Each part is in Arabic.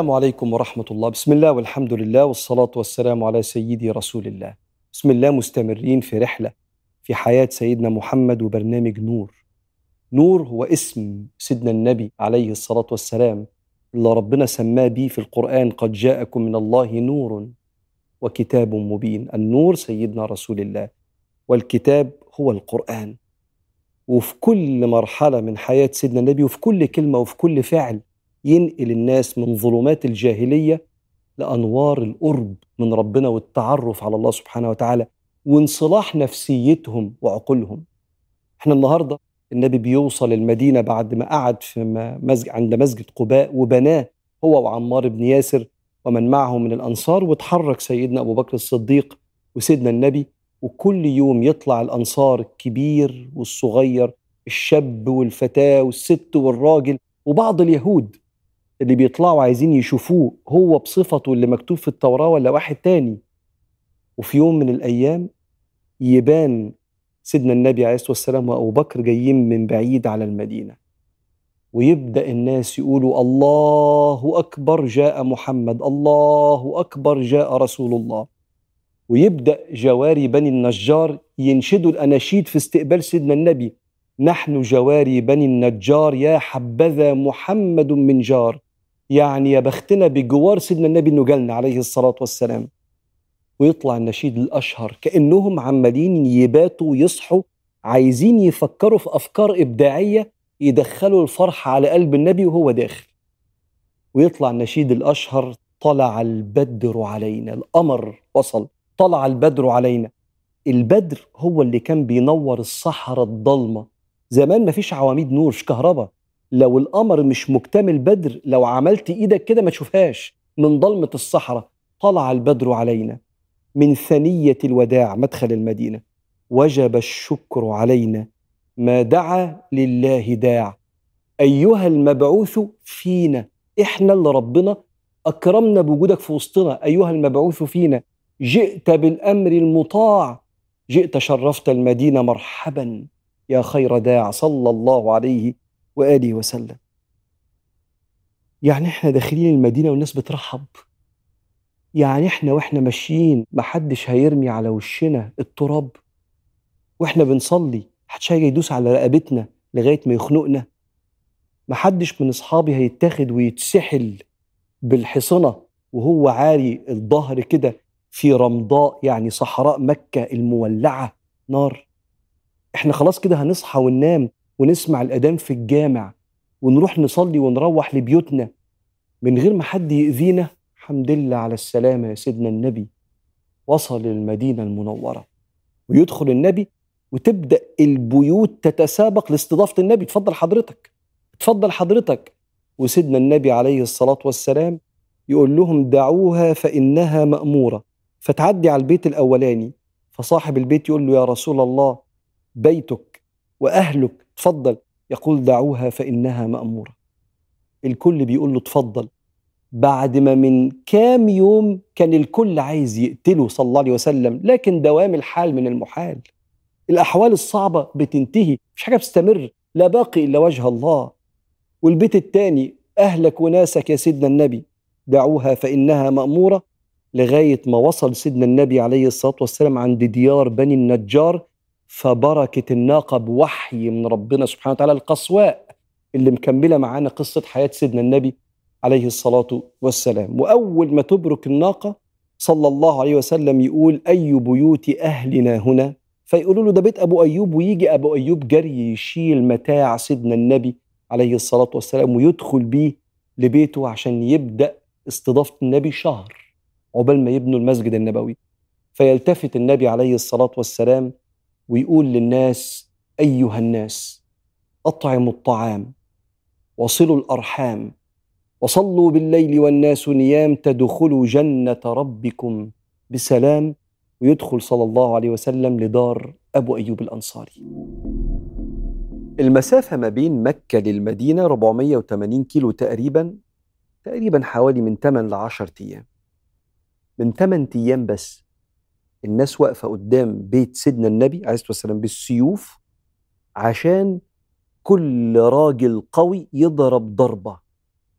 السلام عليكم ورحمة الله. بسم الله والحمد لله والصلاة والسلام على سيدي رسول الله. بسم الله مستمرين في رحلة في حياة سيدنا محمد وبرنامج نور. نور هو اسم سيدنا النبي عليه الصلاة والسلام. اللي ربنا سماه بيه في القرآن قد جاءكم من الله نور وكتاب مبين. النور سيدنا رسول الله. والكتاب هو القرآن. وفي كل مرحلة من حياة سيدنا النبي وفي كل كلمة وفي كل فعل ينقل الناس من ظلمات الجاهلية لأنوار القرب من ربنا والتعرف على الله سبحانه وتعالى وانصلاح نفسيتهم وعقولهم. إحنا النهارده النبي بيوصل المدينة بعد ما قعد في مسجد عند مسجد قباء وبناه هو وعمار بن ياسر ومن معه من الأنصار وتحرك سيدنا أبو بكر الصديق وسيدنا النبي وكل يوم يطلع الأنصار الكبير والصغير الشاب والفتاة والست والراجل وبعض اليهود. اللي بيطلعوا عايزين يشوفوه هو بصفته اللي مكتوب في التوراة ولا واحد تاني؟ وفي يوم من الأيام يبان سيدنا النبي عليه الصلاة والسلام وأبو بكر جايين من بعيد على المدينة. ويبدأ الناس يقولوا الله أكبر جاء محمد الله أكبر جاء رسول الله. ويبدأ جواري بني النجار ينشدوا الأناشيد في استقبال سيدنا النبي. نحن جواري بني النجار يا حبذا محمد من جار. يعني يا بختنا بجوار سيدنا النبي إنه جالنا عليه الصلاة والسلام. ويطلع النشيد الأشهر كأنهم عمالين يباتوا ويصحوا عايزين يفكروا في أفكار إبداعية يدخلوا الفرحة على قلب النبي وهو داخل. ويطلع النشيد الأشهر طلع البدر علينا القمر وصل طلع البدر علينا. البدر هو اللي كان بينور الصحراء الضلمة. زمان مفيش عواميد نور مش كهرباء. لو القمر مش مكتمل بدر لو عملت إيدك كده ما تشوفهاش. من ضلمة الصحراء طلع البدر علينا. من ثنية الوداع مدخل المدينة. وجب الشكر علينا ما دعا لله داع. أيها المبعوث فينا إحنا اللي ربنا أكرمنا بوجودك في وسطنا. أيها المبعوث فينا جئت بالأمر المطاع. جئت شرفت المدينة مرحبا. يا خير داع صلى الله عليه وآله وسلم. يعني إحنا داخلين المدينة والناس بترحب. يعني إحنا وإحنا ماشيين محدش هيرمي على وشنا التراب. وإحنا بنصلي محدش هيجي يدوس على رقبتنا لغاية ما يخنقنا. محدش من أصحابي هيتاخد ويتسحل بالحصنة وهو عاري الظهر كده في رمضاء يعني صحراء مكة المولعة نار. إحنا خلاص كده هنصحى وننام. ونسمع الأذان في الجامع ونروح نصلي ونروح لبيوتنا من غير ما حد يأذينا الحمد لله على السلامة يا سيدنا النبي. وصل المدينة المنورة ويدخل النبي وتبدأ البيوت تتسابق لاستضافة النبي. اتفضل حضرتك اتفضل حضرتك. وسيدنا النبي عليه الصلاة والسلام يقول لهم دعوها فإنها مأمورة. فتعدي على البيت الأولاني فصاحب البيت يقول له يا رسول الله بيتك وأهلك تفضل يقول دعوها فإنها مأمورة. الكل بيقول له تفضل بعد ما من كام يوم كان الكل عايز يقتله صلى الله عليه وسلم لكن دوام الحال من المحال. الأحوال الصعبة بتنتهي مش حاجة بتستمر لا باقي إلا وجه الله. والبيت الثاني أهلك وناسك يا سيدنا النبي. دعوها فإنها مأمورة لغاية ما وصل سيدنا النبي عليه الصلاة والسلام عند ديار بني النجار فبركت الناقة بوحي من ربنا سبحانه وتعالى القصواء اللي مكملة معانا قصة حياة سيدنا النبي عليه الصلاة والسلام. وأول ما تبرك الناقة صلى الله عليه وسلم يقول أي بيوت أهلنا هنا؟ فيقولوا له ده بيت أبو أيوب ويجي أبو أيوب جري يشيل متاع سيدنا النبي عليه الصلاة والسلام ويدخل بيه لبيته عشان يبدأ استضافة النبي شهر عقبال ما يبنوا المسجد النبوي. فيلتفت النبي عليه الصلاة والسلام ويقول للناس أيها الناس أطعموا الطعام وصلوا الأرحام وصلوا بالليل والناس نيام تدخلوا جنة ربكم بسلام ويدخل صلى الله عليه وسلم لدار أبو أيوب الأنصاري. المسافة ما بين مكة للمدينة 480 كيلو تقريبا تقريبا حوالي من 8 ل 10 أيام. من 8 أيام بس الناس واقفة قدام بيت سيدنا النبي عليه الصلاة والسلام بالسيوف عشان كل راجل قوي يضرب ضربة.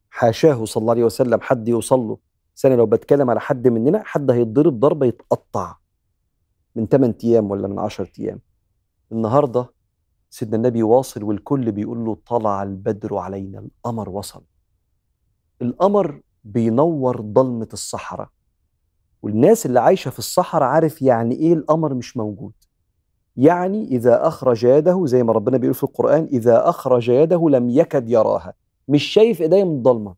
حاشاه صلى الله عليه وسلم حد يوصل له سنة لو بتكلم على حد مننا حد هيتضرب ضربة يتقطع. من 8 أيام ولا من 10 أيام. النهاردة سيدنا النبي واصل والكل بيقول له طلع البدر علينا القمر وصل. القمر بينور ضلمة الصحراء. والناس اللي عايشة في الصحراء عارف يعني إيه القمر مش موجود. يعني إذا أخرج يده زي ما ربنا بيقول في القرآن إذا أخرج يده لم يكد يراها. مش شايف إيديه من الضلمة.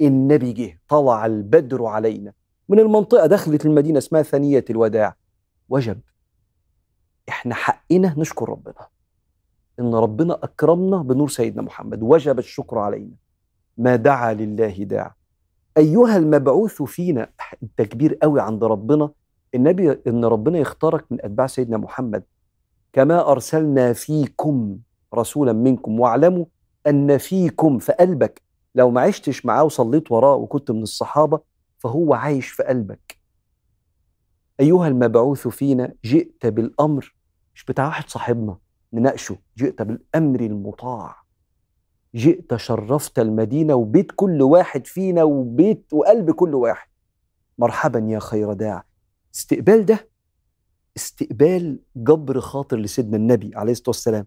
النبي جه طلع البدر علينا. من المنطقة دخلت المدينة اسمها ثانية الوداع. وجب. إحنا حقنا نشكر ربنا. إن ربنا أكرمنا بنور سيدنا محمد. وجب الشكر علينا. ما دعا لله داع. أيها المبعوث فينا أنت كبير قوي عند ربنا. النبي إن ربنا يختارك من أتباع سيدنا محمد. كما أرسلنا فيكم رسولا منكم واعلموا أن فيكم في قلبك لو ما عشتش معاه وصليت وراه وكنت من الصحابة فهو عايش في قلبك. أيها المبعوث فينا جئت بالأمر. مش بتاع واحد صاحبنا نناقشه. جئت بالأمر المطاع. جئت شرفت المدينة وبيت كل واحد فينا وبيت وقلب كل واحد. مرحبا يا خير داع. استقبال ده استقبال جبر خاطر لسيدنا النبي عليه الصلاة والسلام.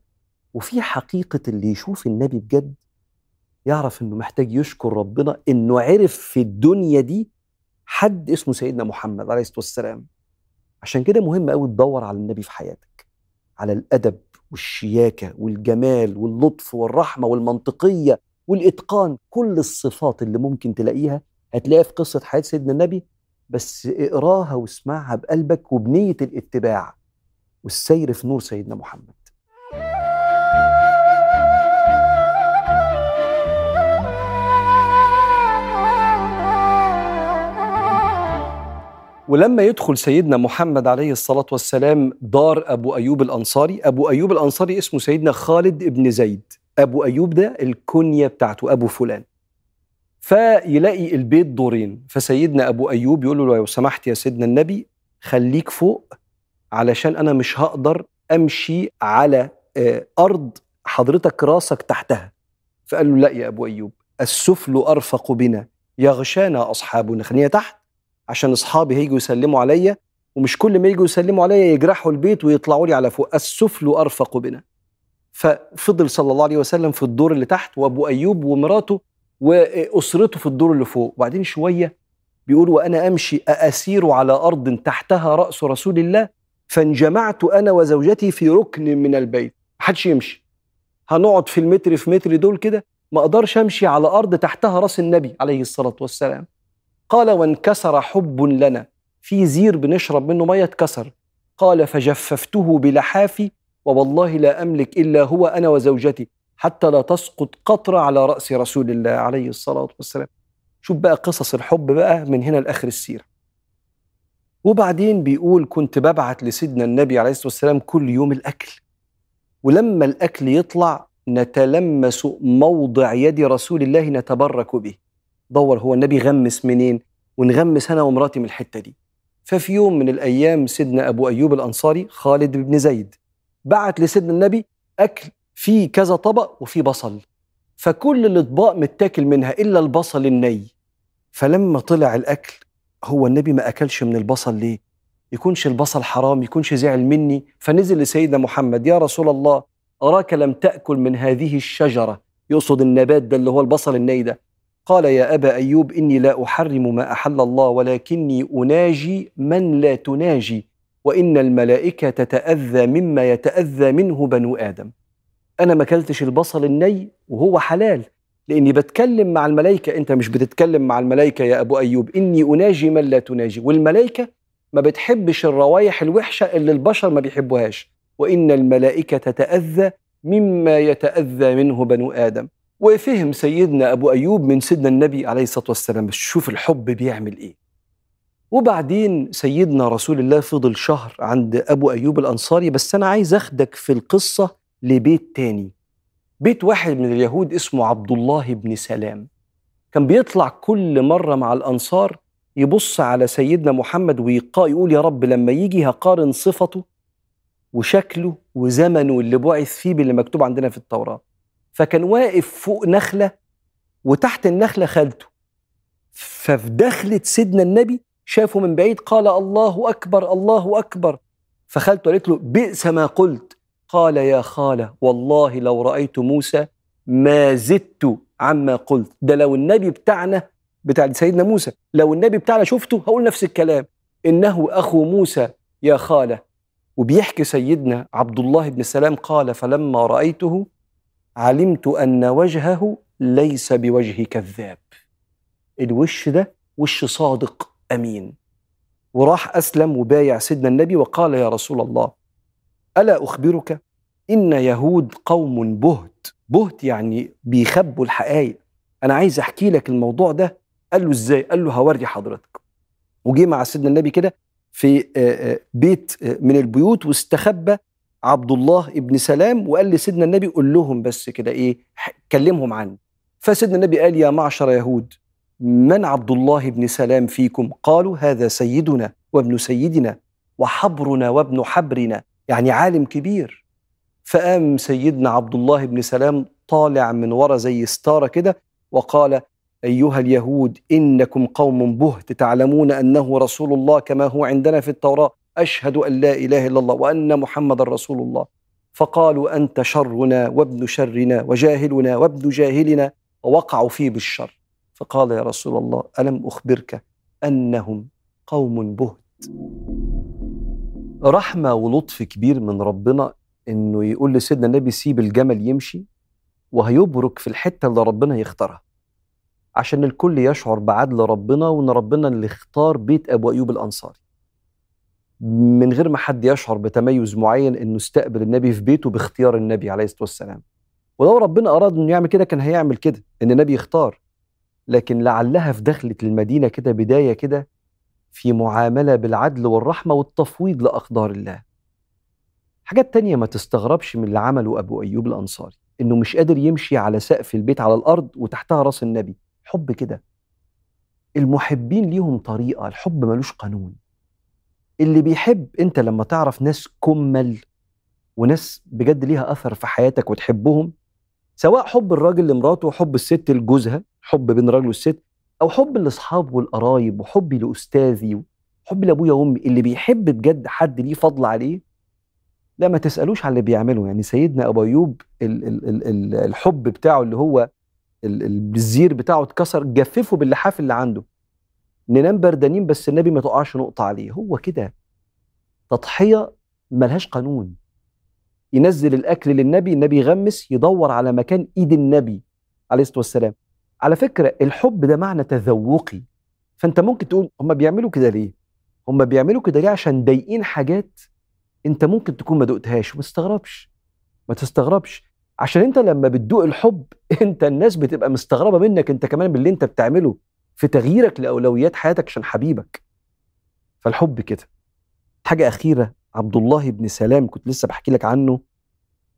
وفي حقيقة اللي يشوف النبي بجد يعرف إنه محتاج يشكر ربنا إنه عرف في الدنيا دي حد اسمه سيدنا محمد عليه الصلاة والسلام. عشان كده مهم قوي تدور على النبي في حياتك على الأدب والشياكة والجمال واللطف والرحمة والمنطقية والإتقان. كل الصفات اللي ممكن تلاقيها هتلاقيها في قصة حياة سيدنا النبي بس اقراها واسمعها بقلبك وبنية الاتباع والسير في نور سيدنا محمد. ولما يدخل سيدنا محمد عليه الصلاة والسلام دار أبو أيوب الأنصاري أبو أيوب الأنصاري اسمه سيدنا خالد ابن زيد أبو أيوب ده الكنية بتاعته أبو فلان. فيلاقي البيت دورين. فسيدنا أبو أيوب يقول له لو سمحت يا سيدنا النبي خليك فوق علشان أنا مش هقدر أمشي على أرض حضرتك راسك تحتها. فقال له لا يا أبو أيوب السفل أرفق بنا. يغشانا أصحابنا. خلينا تحت عشان أصحابي هيجوا يسلموا عليا ومش كل ما يجوا يسلموا عليا يجرحوا البيت ويطلعوا لي على فوق. السفل أرفق بنا. ففضل صلى الله عليه وسلم في الدور اللي تحت وأبو أيوب ومراته وأسرته في الدور اللي فوق. وبعدين شوية بيقول وأنا أمشي اسير على أرض تحتها رأس رسول الله فانجمعت أنا وزوجتي في ركن من البيت. محدش يمشي. هنقعد في المتر في متر دول كده؟ ما أقدرش أمشي على أرض تحتها رأس النبي عليه الصلاة والسلام. قال وانكسر حب لنا. في زير بنشرب منه مية اتكسر. قال فجففته بلحافي ووالله لا أملك إلا هو أنا وزوجتي. حتى لا تسقط قطرة على رأس رسول الله عليه الصلاة والسلام. شوف بقى قصص الحب بقى من هنا لآخر السيرة. وبعدين بيقول كنت ببعت لسيدنا النبي عليه الصلاة والسلام كل يوم الأكل. ولما الأكل يطلع نتلمس موضع يد رسول الله نتبرك به. دور هو النبي غمس منين؟ ونغمس أنا ومراتي من الحتة دي. ففي يوم من الأيام سيدنا أبو أيوب الأنصاري خالد بن زيد بعت لسيدنا النبي أكل فيه كذا طبق وفيه بصل. فكل الاطباق متاكل منها إلا البصل الني. فلما طلع الأكل هو النبي ما أكلش من البصل ليه؟ يكونش البصل حرام يكونش زعل مني. فنزل لسيدنا محمد يا رسول الله أراك لم تأكل من هذه الشجرة؟ يقصد النبات ده اللي هو البصل الني ده. قال يا أبا أيوب إني لا أحرم ما أحل الله ولكني أناجي من لا تناجي وإن الملائكة تتأذى مما يتأذى منه بنو آدم. أنا ما أكلتش البصل الني وهو حلال. لأني بتكلم مع الملائكة أنت مش بتتكلم مع الملائكة يا أبو أيوب. إني أناجي من لا تناجي. والملائكة ما بتحبش الروايح الوحشة اللي البشر ما بيحبوهاش. وإن الملائكة تتأذى مما يتأذى منه بنو آدم. وفهم سيدنا أبو أيوب من سيدنا النبي عليه الصلاة والسلام. بس شوف الحب بيعمل إيه. وبعدين سيدنا رسول الله فضل شهر عند أبو أيوب الأنصاري. بس أنا عايز أخدك في القصة لبيت تاني. بيت واحد من اليهود اسمه عبد الله بن سلام. كان بيطلع كل مرة مع الأنصار يبص على سيدنا محمد ويقول يا رب لما يجي هقارن صفته وشكله وزمنه اللي بعث فيه باللي مكتوب عندنا في التوراة. فكان واقف فوق نخلة وتحت النخلة خالته. ففي دخلة سيدنا النبي شافه من بعيد قال الله أكبر الله أكبر. فخالته قالت له بئس ما قلت. قال يا خالة والله لو رأيت موسى ما زدت عما قلت. ده لو النبي بتاعنا بتاع سيدنا موسى لو النبي بتاعنا شفته هقول نفس الكلام. إنه أخو موسى يا خالة. وبيحكي سيدنا عبد الله بن سلام قال فلما رأيته علمت أن وجهه ليس بوجه كذاب. الوش ده وش صادق أمين. وراح أسلم وبايع سيدنا النبي وقال يا رسول الله ألا أخبرك إن يهود قوم بهت. بهت يعني بيخبوا الحقائق. أنا عايز أحكي لك الموضوع ده. قال له إزاي؟ قال له هوري حضرتك. وجي مع سيدنا النبي كده في بيت من البيوت واستخبى عبد الله ابن سلام وقال لسيدنا النبي قول لهم بس كده إيه كلمهم عني فسيدنا النبي قال يا معشر يهود من عبد الله بن سلام فيكم؟ قالوا هذا سيدنا وابن سيدنا وحبرنا وابن حبرنا. يعني عالم كبير. فقام سيدنا عبد الله بن سلام طالع من ورا زي ستارة كده وقال أيها اليهود إنكم قوم بهت تعلمون أنه رسول الله كما هو عندنا في التوراة. أشهد أن لا إله إلا الله وأن محمد رسول الله. فقالوا أنت شرنا وابن شرنا وجاهلنا وابن جاهلنا ووقعوا فيه بالشر. فقال يا رسول الله ألم أخبرك أنهم قوم بهت؟ رحمة ولطف كبير من ربنا إنه يقول لسيدنا النبي سيب الجمل يمشي وهيبرك في الحتة اللي ربنا يختارها. عشان الكل يشعر بعدل ربنا وإن ربنا اللي اختار بيت أبو أيوب الأنصاري. من غير ما حد يشعر بتميز معين إنه استقبل النبي في بيته باختيار النبي عليه الصلاة والسلام. ولو ربنا أراد إنه يعمل كده كان هيعمل كده إن النبي يختار. لكن لعلها في دخلة المدينة كده بداية كده في معاملة بالعدل والرحمة والتفويض لأقدار الله. حاجات تانية ما تستغربش من اللي عمله أبو أيوب الأنصاري إنه مش قادر يمشي على سقف البيت على الأرض وتحتها رأس النبي. حب كده. المحبين ليهم طريقة الحب ملوش قانون. اللي بيحب أنت لما تعرف ناس كمل وناس بجد ليها أثر في حياتك وتحبهم سواء حب الراجل لمراته وحب الست لجوزها حب بين الراجل والست أو حب لأصحاب والقرايب وحبي لأستاذي وحبي لأبويا وأمي اللي بيحب بجد حد ليه فضل عليه؟ لا ما تسألوش على اللي بيعمله. يعني سيدنا أبو أيوب ال ال ال الحب بتاعه اللي هو الزير بتاعه اتكسر جففه باللحاف اللي عنده. ننام بردانين بس النبي ما تقعش نقطة عليه. هو كده. تضحية ملهاش قانون. ينزل الأكل للنبي النبي يغمس يدور على مكان إيد النبي عليه الصلاة والسلام. على فكرة الحب ده معنى تذوقي. فأنت ممكن تقول هم بيعملوا كده ليه؟ هم بيعملوا كده ليه؟ عشان ضايقين حاجات أنت ممكن تكون ما دقتهاش وما تستغربش. ما تستغربش. عشان أنت لما بتدوق الحب أنت الناس بتبقى مستغربة منك أنت كمان باللي أنت بتعمله في تغييرك لأولويات حياتك عشان حبيبك. فالحب كده. حاجة أخيرة. عبد الله بن سلام كنت لسه بحكي لك عنه.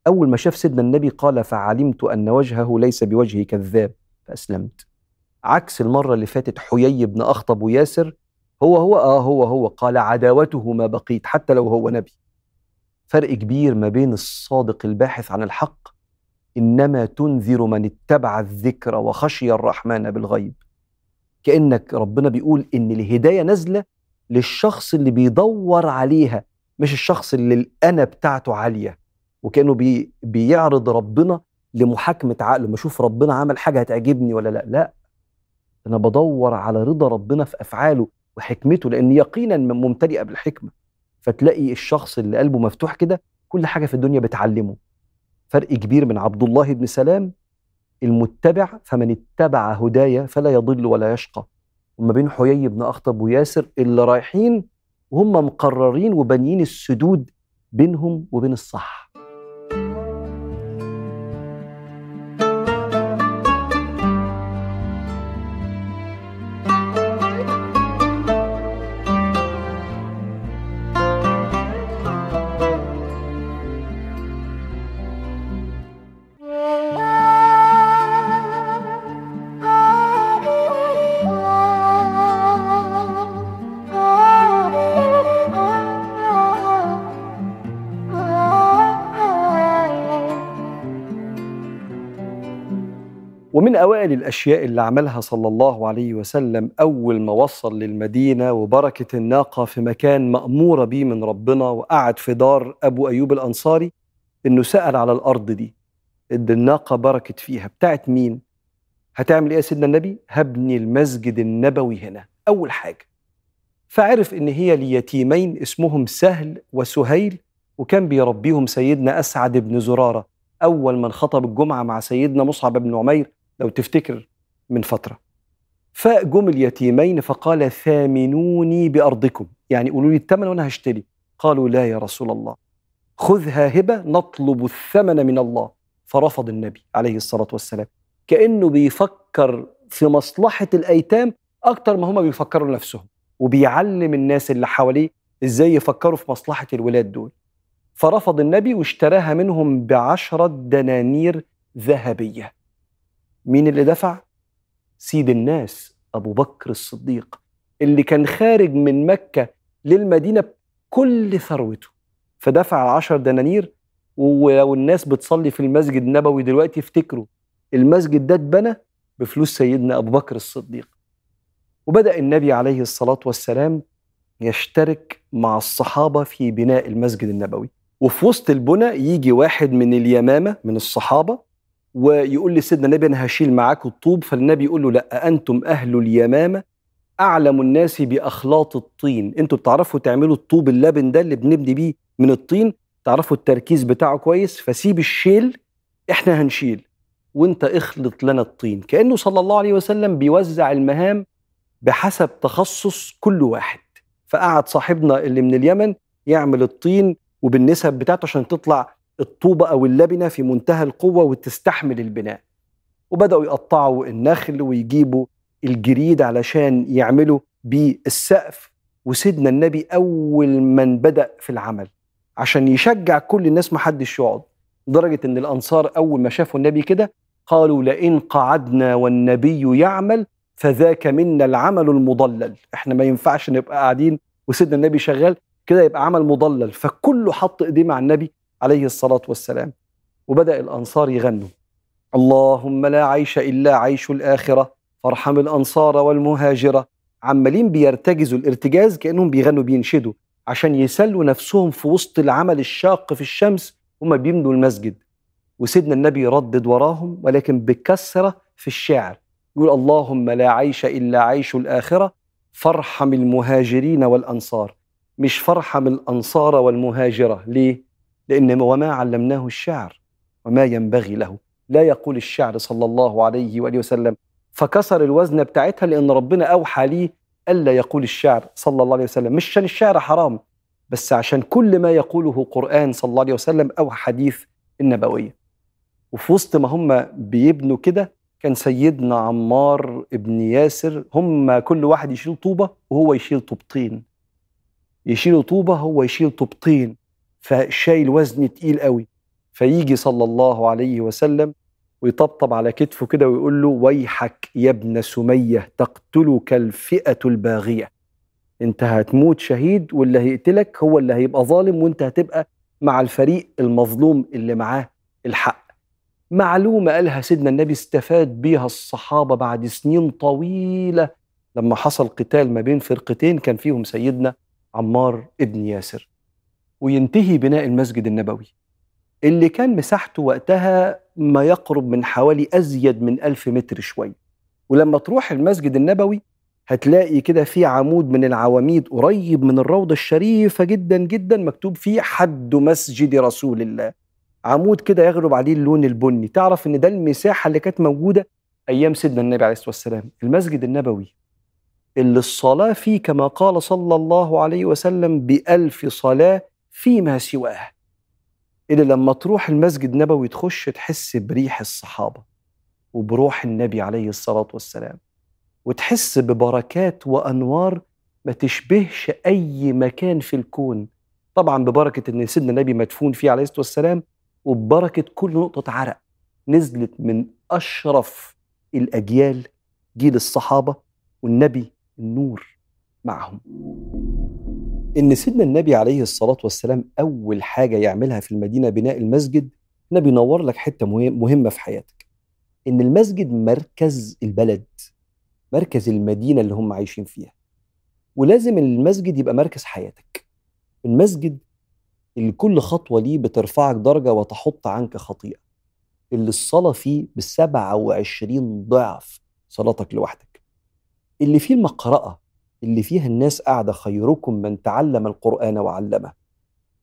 أول ما شاف سيدنا النبي قال فعلمت أن وجهه ليس بوجه كذاب. فأسلمت. عكس المرة اللي فاتت حيي بن أخطب وياسر هو هو آه هو هو قال عداوته ما بقيت حتى لو هو نبي. فرق كبير ما بين الصادق الباحث عن الحق إنما تنذر من اتبع الذكر وخشي الرحمن بالغيب. كأنك ربنا بيقول إن الهداية نازلة للشخص اللي بيدور عليها مش الشخص اللي الأنا بتاعته عالية. وكأنه بي بيعرض ربنا لمحاكمة عقله ما أشوف ربنا عمل حاجة هتعجبني ولا لا. لا أنا بدور على رضا ربنا في أفعاله وحكمته لأن يقينا ممتلئة بالحكمة. فتلاقي الشخص اللي قلبه مفتوح كده كل حاجة في الدنيا بتعلمه. فرق كبير من عبد الله بن سلام المتبع فمن اتبع هدايا فلا يضل ولا يشقى. وما بين حيي بن أخطب وياسر اللي رايحين وهم مقررين وبانيين السدود بينهم وبين الصح. ومن أوائل الأشياء اللي عملها صلى الله عليه وسلم أول ما وصل للمدينة وبركة الناقة في مكان مأمورة بيه من ربنا وقعد في دار أبو أيوب الأنصاري إنه سأل على الأرض دي إن الناقة بركت فيها بتاعت مين؟ هتعمل إيه يا سيدنا النبي؟ هبني المسجد النبوي هنا أول حاجة فعرف إن هي ليتيمين اسمهم سهل وسهيل وكان بيربيهم سيدنا أسعد بن زرارة أول من خطب الجمعة مع سيدنا مصعب بن عمير لو تفتكر من فترة. فجم اليتيمين فقال ثامنوني بأرضكم. يعني قولوا لي الثمن وأنا هشتري. قالوا لا يا رسول الله. خذها هبة نطلب الثمن من الله. فرفض النبي عليه الصلاة والسلام. كأنه بيفكر في مصلحة الأيتام أكتر ما هما بيفكروا نفسهم وبيعلم الناس اللي حواليه إزاي يفكروا في مصلحة الولاد دول. فرفض النبي واشتراها منهم بعشرة دنانير ذهبية. مين اللي دفع؟ سيد الناس أبو بكر الصديق اللي كان خارج من مكة للمدينة بكل ثروته. فدفع عشر دنانير ولو الناس بتصلي في المسجد النبوي دلوقتي افتكروا المسجد ده اتبنى بفلوس سيدنا أبو بكر الصديق. وبدأ النبي عليه الصلاة والسلام يشترك مع الصحابة في بناء المسجد النبوي. وفي وسط البنى يجي واحد من اليمامة من الصحابة ويقول لسيدنا النبي أنا هشيل معاكم الطوب. فالنبي يقول له لا أنتم أهل اليمامة أعلم الناس بأخلاط الطين. أنتوا بتعرفوا تعملوا الطوب اللبن ده اللي بنبني بيه من الطين؟ تعرفوا التركيز بتاعه كويس؟ فسيب الشيل إحنا هنشيل. وأنت اخلط لنا الطين. كأنه صلى الله عليه وسلم بيوزع المهام بحسب تخصص كل واحد. فقعد صاحبنا اللي من اليمن يعمل الطين وبالنسب بتاعته عشان تطلع الطوبة أو اللبنة في منتهى القوة وتستحمل البناء. وبدأوا يقطعوا النخل ويجيبوا الجريد علشان يعملوا بيه السقف وسيدنا النبي أول من بدأ في العمل عشان يشجع كل الناس محدش يقعد. لدرجة إن الأنصار أول ما شافوا النبي كده قالوا لئن قعدنا والنبي يعمل فذاك منا العمل المضلل. إحنا ما ينفعش نبقى قاعدين وسيدنا النبي شغال كده يبقى عمل مضلل. فكله حط إيديه مع النبي عليه الصلاة والسلام. وبدأ الأنصار يغنوا. اللهم لا عيش إلا عيش الآخرة فارحم الأنصار والمهاجرة. عمالين بيرتجزوا الارتجاز كأنهم بيغنوا بينشدوا عشان يسلوا نفسهم في وسط العمل الشاق في الشمس. هما بيمنوا المسجد. وسيدنا النبي يردد وراهم ولكن بكثرة في الشعر يقول اللهم لا عيش إلا عيش الآخرة فارحم المهاجرين والأنصار. مش فارحم الأنصار والمهاجرة. ليه؟ لأن وما علمناه الشعر وما ينبغي له. لا يقول الشعر صلى الله عليه وآله وسلم فكسر الوزن بتاعتها لأن ربنا أوحى ليه ألا يقول الشعر صلى الله عليه وسلم. مش عشان الشعر حرام بس عشان كل ما يقوله قرآن صلى الله عليه وسلم أو حديث النبوية. وفي وسط ما هم بيبنوا كده كان سيدنا عمار ابن ياسر هم كل واحد يشيل طوبة وهو يشيل طوبتين. يشيل طوبة هو يشيل طوبتين. فشايل وزن تقيل قوي. فيجي صلى الله عليه وسلم ويطبطب على كتفه كده ويقول له ويحك يا ابن سمية تقتلك الفئة الباغية. انت هتموت شهيد واللي هيقتلك هو اللي هيبقى ظالم وانت هتبقى مع الفريق المظلوم اللي معاه الحق. معلومة قالها سيدنا النبي استفاد بيها الصحابة بعد سنين طويلة لما حصل قتال ما بين فرقتين كان فيهم سيدنا عمار ابن ياسر. وينتهي بناء المسجد النبوي. اللي كان مساحته وقتها ما يقرب من حوالي أزيد من ألف متر شوي. ولما تروح المسجد النبوي هتلاقي كده في عمود من العواميد قريب من الروضة الشريفة جدا جدا مكتوب فيه حد مسجد رسول الله. عمود كده يغلب عليه اللون البني. تعرف إن ده المساحة اللي كانت موجودة أيام سيدنا النبي عليه الصلاة والسلام. المسجد النبوي اللي الصلاة فيه كما قال صلى الله عليه وسلم بألف صلاة فيما سواه اللي لما تروح المسجد النبوي تخش تحس بريح الصحابة وبروح النبي عليه الصلاة والسلام وتحس ببركات وأنوار ما تشبهش أي مكان في الكون. طبعا ببركة أن سيدنا النبي مدفون فيه عليه الصلاة والسلام وببركة كل نقطة عرق نزلت من أشرف الأجيال جيل الصحابة والنبي النور معهم. إن سيدنا النبي عليه الصلاة والسلام أول حاجة يعملها في المدينة بناء المسجد النبي ينور لك حتة مهمة في حياتك. إن المسجد مركز البلد مركز المدينة اللي هم عايشين فيها. ولازم المسجد يبقى مركز حياتك. المسجد اللي كل خطوة ليه بترفعك درجة وتحط عنك خطيئة. اللي الصلاة فيه ب 27 ضعف صلاتك لوحدك. اللي فيه المقرأة اللي فيها الناس قاعدة خيركم من تعلم القرآن وعلمه.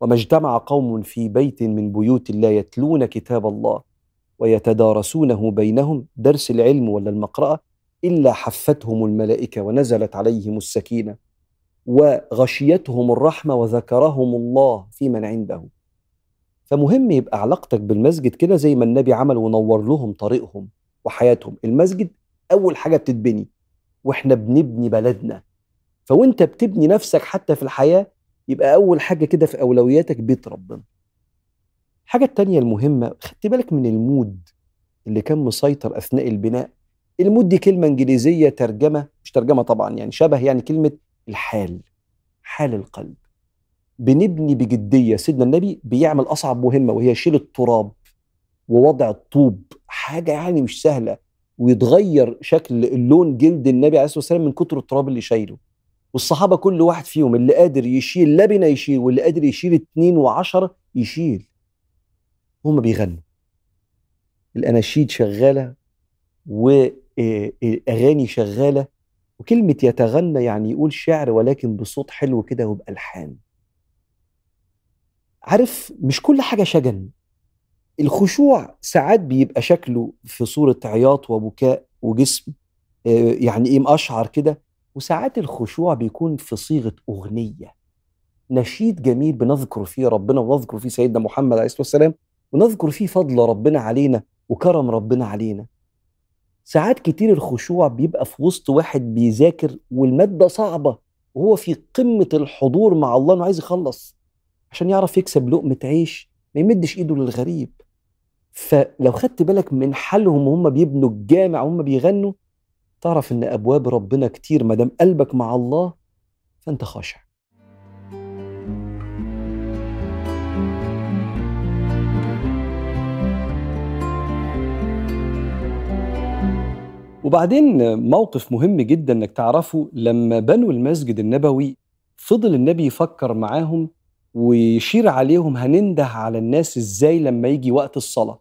وما اجتمع قوم في بيت من بيوت الله يتلون كتاب الله ويتدارسونه بينهم درس العلم ولا المقرأة إلا حفتهم الملائكة ونزلت عليهم السكينة وغشيتهم الرحمة وذكرهم الله في من عنده. فمهم يبقى علاقتك بالمسجد كده زي ما النبي عمل ونور لهم طريقهم وحياتهم. المسجد أول حاجة بتتبني وإحنا بنبني بلدنا. فوإنت بتبني نفسك حتى في الحياة يبقى أول حاجة كده في أولوياتك بيت ربنا. الحاجة التانية المهمة خدت بالك من ال mood اللي كان مسيطر أثناء البناء؟ ال mood دي كلمة إنجليزية ترجمة مش ترجمة طبعا يعني شبه يعني كلمة الحال حال القلب. بنبني بجدية سيدنا النبي بيعمل أصعب مهمة وهي شيل التراب ووضع الطوب. حاجة يعني مش سهلة ويتغير شكل اللون جلد النبي عليه الصلاة والسلام من كتر التراب اللي شايله. والصحابة كل واحد فيهم اللي قادر يشيل لبنة يشيل واللي قادر يشيل اتنين وعشرة يشيل. هم بيغنوا. الأناشيد شغالة وأغاني شغالة وكلمة يتغنى يعني يقول شعر ولكن بصوت حلو كده وبألحان. عارف مش كل حاجة شجن. الخشوع ساعات بيبقى شكله في صورة عياط وبكاء وجسم يعني إيه مقشعر كده وساعات الخشوع بيكون في صيغة أغنية. نشيد جميل بنذكر فيه ربنا ونذكر فيه سيدنا محمد عليه الصلاة والسلام ونذكر فيه فضل ربنا علينا وكرم ربنا علينا. ساعات كتير الخشوع بيبقى في وسط واحد بيذاكر والمادة صعبة وهو في قمة الحضور مع الله إنه عايز يخلص عشان يعرف يكسب لقمة عيش ما يمدش إيده للغريب. فلو خدت بالك من حالهم وهم بيبنوا الجامع وهم بيغنوا تعرف إن أبواب ربنا كتير ما دام قلبك مع الله فأنت خاشع. وبعدين موقف مهم جدا إنك تعرفه لما بنوا المسجد النبوي فضل النبي يفكر معاهم ويشير عليهم هننده على الناس إزاي لما يجي وقت الصلاة.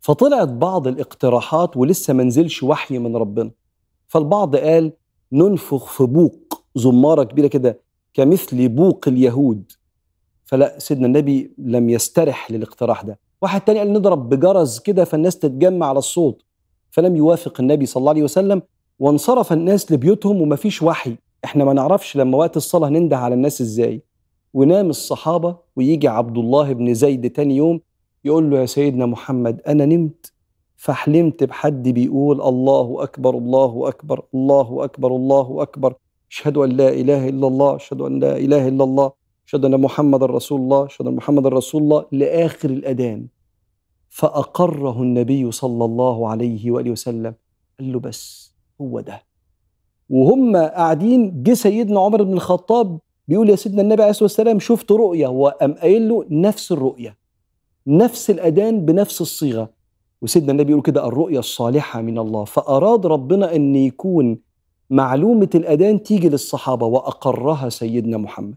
فطلعت بعض الإقتراحات ولسه منزلش وحي من ربنا. فالبعض قال ننفخ في بوق زمارة كبيرة كده كمثل بوق اليهود. فلا سيدنا النبي لم يسترح للاقتراح ده. واحد تاني قال نضرب بجرس كده فالناس تتجمع على الصوت. فلم يوافق النبي صلى الله عليه وسلم وانصرف الناس لبيوتهم ومفيش وحي. إحنا ما نعرفش لما وقت الصلاة ننده على الناس إزاي. ونام الصحابة ويجي عبد الله بن زيد تاني يوم يقول له يا سيدنا محمد أنا نمت. فحلمت بحد بيقول الله أكبر الله أكبر الله أكبر الله أكبر. أشهد أن لا إله إلا الله أشهد أن لا إله إلا الله أشهد أن محمد رسول الله أشهد أن محمد رسول الله لآخر الأذان. فأقره النبي صلى الله عليه وآله وسلم قال له بس هو ده. وهم قاعدين جه سيدنا عمر بن الخطاب بيقول يا سيدنا النبي عليه الصلاة والسلام شفت رؤيا وقام قايل له نفس الرؤيا نفس الأذان بنفس الصيغة. وسيدنا النبي يقول كده الرؤيا الصالحة من الله. فأراد ربنا أن يكون معلومة الأذان تيجي للصحابة وأقرها سيدنا محمد.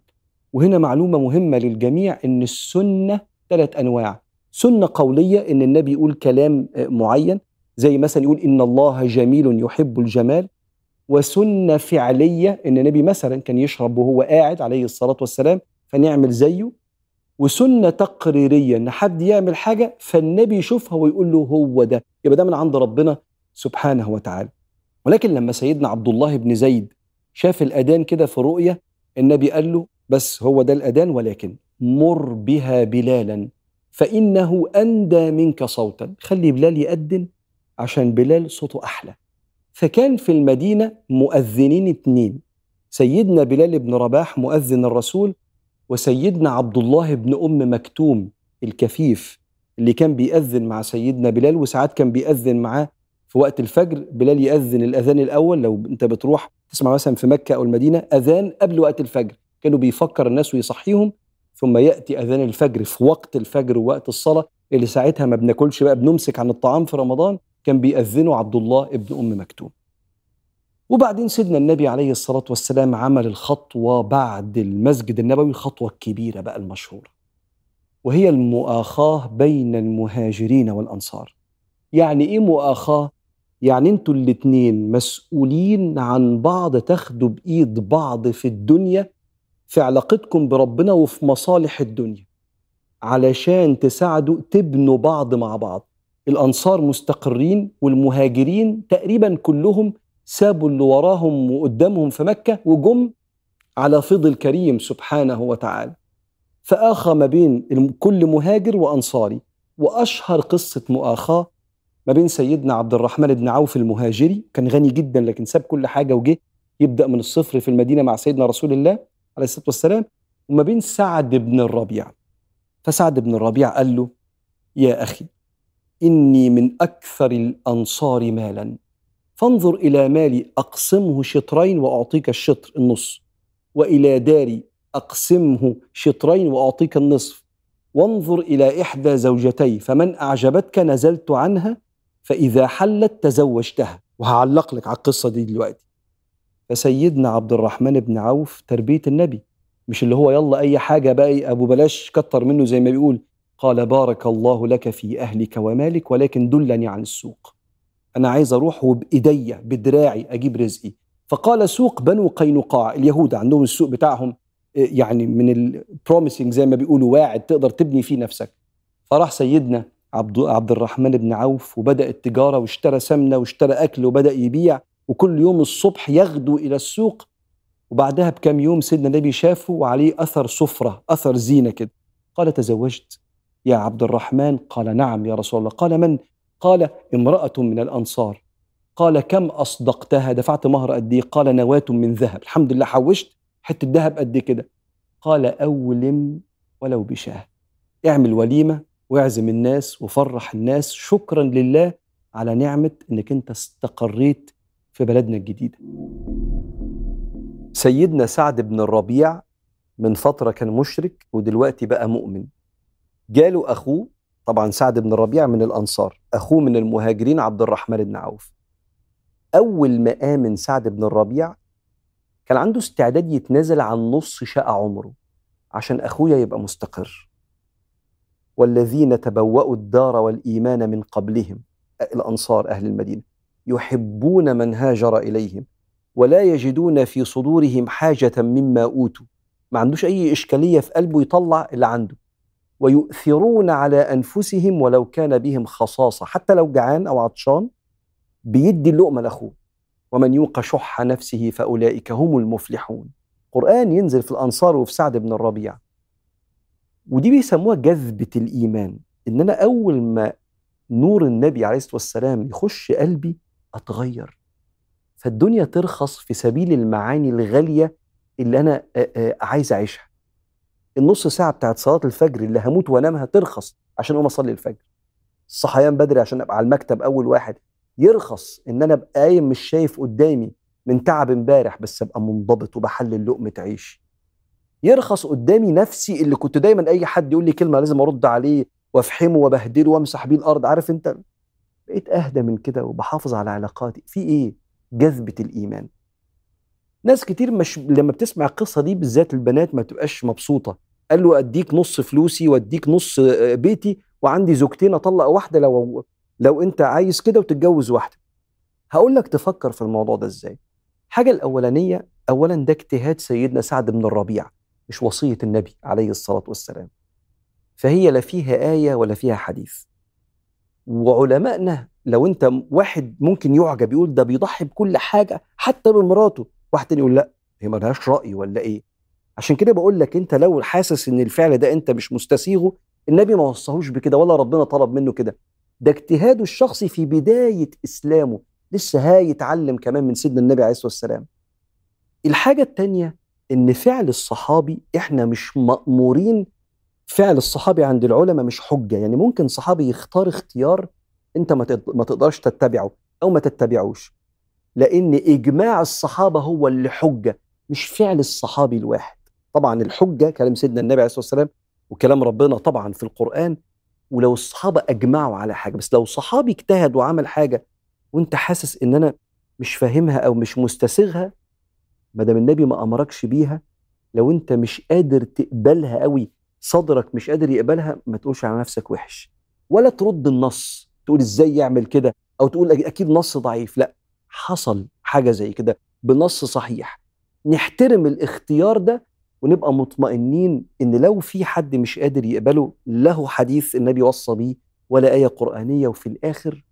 وهنا معلومة مهمة للجميع إن السنة ثلاث أنواع. سنة قولية إن النبي يقول كلام معين زي مثلا يقول إن الله جميل يحب الجمال. وسنة فعلية إن النبي مثلا كان يشرب وهو قاعد عليه الصلاة والسلام فنعمل زيه. وسنة تقريرية إن حد يعمل حاجة فالنبي يشوفها ويقول له هو ده. يبقى ده من عند ربنا سبحانه وتعالى. ولكن لما سيدنا عبد الله بن زيد شاف الأذان كده في رؤية النبي قال له بس هو ده الأذان ولكن مر بها بلالا فإنه أندى منك صوتا. خلي بلال يأذن عشان بلال صوته أحلى. فكان في المدينة مؤذنين اتنين سيدنا بلال بن رباح مؤذن الرسول وسيدنا عبد الله بن أم مكتوم الكفيف اللي كان بيأذن مع سيدنا بلال وساعات كان بيأذن معاه في وقت الفجر. بلال يأذن الأذان الأول لو أنت بتروح تسمع مثلا في مكة أو المدينة أذان قبل وقت الفجر. كانوا بيفكر الناس ويصحيهم ثم يأتي أذان الفجر في وقت الفجر ووقت الصلاة اللي ساعتها ما بناكلش بقى بنمسك عن الطعام في رمضان كان بيأذنه عبد الله ابن أم مكتوم. وبعدين سيدنا النبي عليه الصلاة والسلام عمل الخطوة بعد المسجد النبوي الخطوة الكبيرة بقى المشهورة وهي المؤاخاة بين المهاجرين والأنصار يعني إيه مؤاخاة؟ يعني أنتوا الاتنين مسؤولين عن بعض تاخدوا بإيد بعض في الدنيا في علاقتكم بربنا وفي مصالح الدنيا علشان تساعدوا تبنوا بعض مع بعض الأنصار مستقرين والمهاجرين تقريبا كلهم سابوا اللي وراهم وقدامهم في مكة وجم على فضل الكريم سبحانه وتعالى. فآخى ما بين كل مهاجر وأنصاري وأشهر قصة مؤاخاة ما بين سيدنا عبد الرحمن بن عوف المهاجري كان غني جدا لكن ساب كل حاجة وجه يبدأ من الصفر في المدينة مع سيدنا رسول الله عليه الصلاة والسلام وما بين سعد بن الربيع. فسعد بن الربيع قال له يا أخي إني من أكثر الأنصار مالا. فانظر إلى مالي أقسمه شطرين وأعطيك الشطر النص وإلى داري أقسمه شطرين وأعطيك النصف. وانظر إلى إحدى زوجتي فمن أعجبتك نزلت عنها فإذا حلت تزوجتها. وهعلق لك على القصة دي دلوقتي. فسيدنا عبد الرحمن بن عوف تربية النبي. مش اللي هو يلا أي حاجة بقى أبو بلاش كتر منه زي ما بيقول. قال بارك الله لك في أهلك ومالك ولكن دلني عن السوق. أنا عايز أروح وبإيديا بدراعي أجيب رزقي. فقال سوق بنو قينقاع اليهود عندهم السوق بتاعهم يعني من البروميسنج زي ما بيقولوا واعد تقدر تبني فيه نفسك. فراح سيدنا عبد عبد الرحمن بن عوف وبدأ التجارة واشترى سمنة واشترى أكل وبدأ يبيع وكل يوم الصبح يغدو إلى السوق. وبعدها بكم يوم سيدنا النبي شافه وعليه أثر سفرة أثر زينة كده. قال تزوجت؟ يا عبد الرحمن قال نعم يا رسول الله. قال من؟ قال امرأة من الأنصار. قال كم أصدقتها؟ دفعت مهر قد إيه؟ قال نواة من ذهب. الحمد لله حوشت. حتة ذهب قد كده؟ قال أولم ولو بشاه. اعمل وليمة واعزم الناس وفرح الناس. شكرا لله على نعمة إنك أنت استقريت في بلدنا الجديدة. سيدنا سعد بن الربيع من فترة كان مشرك ودلوقتي بقى مؤمن. جاله أخوه طبعا سعد بن الربيع من الأنصار أخوه من المهاجرين عبد الرحمن بن عوف. أول ما آمن سعد بن الربيع كان عنده استعداد يتنازل عن نص شقة عمره عشان أخويا يبقى مستقر. والذين تبوأوا الدار والإيمان من قبلهم الأنصار أهل المدينة يحبون من هاجر إليهم ولا يجدون في صدورهم حاجة مما أوتوا. ما عندوش أي إشكالية في قلبه يطلع اللي عنده. ويؤثرون على أنفسهم ولو كان بهم خصاصة. حتى لو جعان أو عطشان بيدي اللقمة لأخوه. ومن يوق شح نفسه فأولئك هم المفلحون. قرآن ينزل في الأنصار وفي سعد بن الربيع. ودي بيسموها جذبة الإيمان. إن أنا أول ما نور النبي عليه الصلاة والسلام يخش قلبي أتغير. فالدنيا ترخص في سبيل المعاني الغالية اللي أنا عايز أعيشها. النص ساعة بتاعت صلاة الفجر اللي هموت وانامها ترخص عشان أقوم أصلي الفجر. الصحيان بدري عشان أبقى على المكتب أول واحد. يرخص إن أنا أبقى قايم مش شايف قدامي من تعب امبارح بس أبقى منضبط وبحلل لقمة عيشي يرخص قدامي نفسي اللي كنت دايما أي حد يقول لي كلمة لازم أرد عليه وأفحمه وأبهدله وأمسح بيه الأرض. عارف أنت؟ بقيت أهدى من كده وبحافظ على علاقاتي. في إيه؟ جذبة الإيمان. ناس كتير مش لما بتسمع القصة دي بالذات البنات ما تبقاش مبسوطة. قال له أديك نص فلوسي وأديك نص بيتي وعندي زوجتين أطلق واحدة لو لو أنت عايز كده وتتجوز واحدة. هقول لك تفكر في الموضوع ده إزاي. حاجة الأولانية اولا ده اجتهاد سيدنا سعد بن الربيع مش وصية النبي عليه الصلاة والسلام. فهي لا فيها آية ولا فيها حديث. وعلمائنا لو أنت واحد ممكن يعجب يقول ده بيضحي بكل حاجة حتى بمراته واحد تاني يقول لا هي ملهاش رأي ولا إيه؟ عشان كده بقول لك انت لو حاسس إن الفعل ده انت مش مستسيغه النبي ما وصاهوش بكده ولا ربنا طلب منه كده. ده اجتهاده الشخصي في بداية إسلامه. لسه هيتعلم كمان من سيدنا النبي عليه الصلاة والسلام. الحاجة التانية إن فعل الصحابي إحنا مش مأمورين فعل الصحابي عند العلماء مش حجة. يعني ممكن صحابي يختار اختيار أنت ما تقدرش تتبعه أو ما تتبعوش. لأن إجماع الصحابة هو اللي حجة مش فعل الصحابي الواحد. طبعا الحجة كلام سيدنا النبي عليه الصلاة والسلام وكلام ربنا طبعا في القرآن ولو الصحابة أجمعوا على حاجة بس لو صحابي اجتهد وعمل حاجة وأنت حاسس إن أنا مش فاهمها أو مش مستسيغها ما دام النبي ما أمركش بيها لو أنت مش قادر تقبلها قوي صدرك مش قادر يقبلها ما تقولش على نفسك وحش. ولا ترد النص تقول إزاي يعمل كده؟ أو تقول أكيد نص ضعيف لأ حصل حاجة زي كده بنص صحيح. نحترم الاختيار ده ونبقى مطمئنين إن لو في حد مش قادر يقبله له حديث النبي وصى بيه ولا آية قرآنية وفي الآخر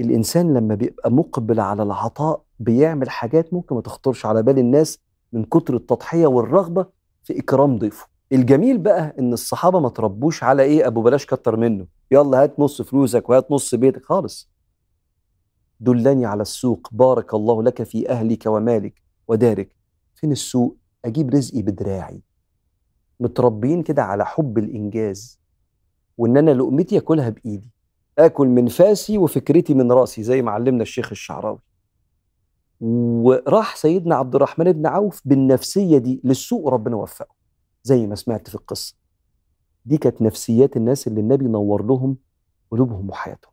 الإنسان لما بيبقى مقبل على العطاء بيعمل حاجات ممكن ما تخطرش على بال الناس من كتر التضحية والرغبة في إكرام ضيفه. الجميل بقى إن الصحابة ما تربوش على إيه؟ أبو بلاش كتر منه. يلا هات نص فلوسك وهات نص بيتك خالص. دلني على السوق بارك الله لك في أهلك ومالك ودارك. فين السوق؟ أجيب رزقي بدراعي. متربيين كده على حب الإنجاز وإن أنا لقمتي أكلها بإيدي. آكل من فاسي وفكرتي من رأسي زي ما علمنا الشيخ الشعراوي. وراح سيدنا عبد الرحمن بن عوف بالنفسية دي للسوق ربنا وفقه زي ما سمعت في القصة. دي كانت نفسيات الناس اللي النبي نور لهم قلوبهم وحياتهم.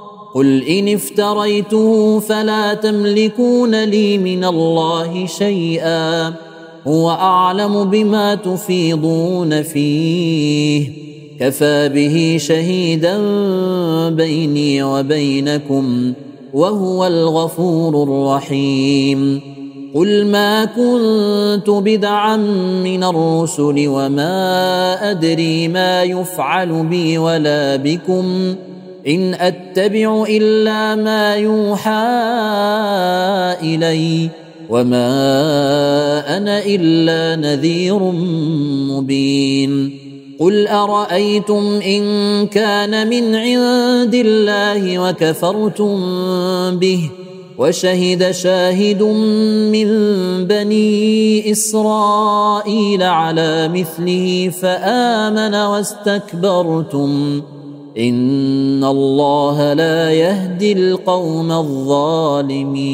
قل ان افتريته فلا تملكون لي من الله شيئا هو اعلم بما تفيضون فيه كفى به شهيدا بيني وبينكم وهو الغفور الرحيم قل ما كنت بدعا من الرسل وما ادري ما يفعل بي ولا بكم إن أتبع إلا ما يوحى إلي وما أنا إلا نذير مبين. قل أرأيتم إن كان من عند الله وكفرتم به وشهد شاهد من بني إسرائيل على مثله فآمن واستكبرتم ان الله لا يهدي القوم الظالمين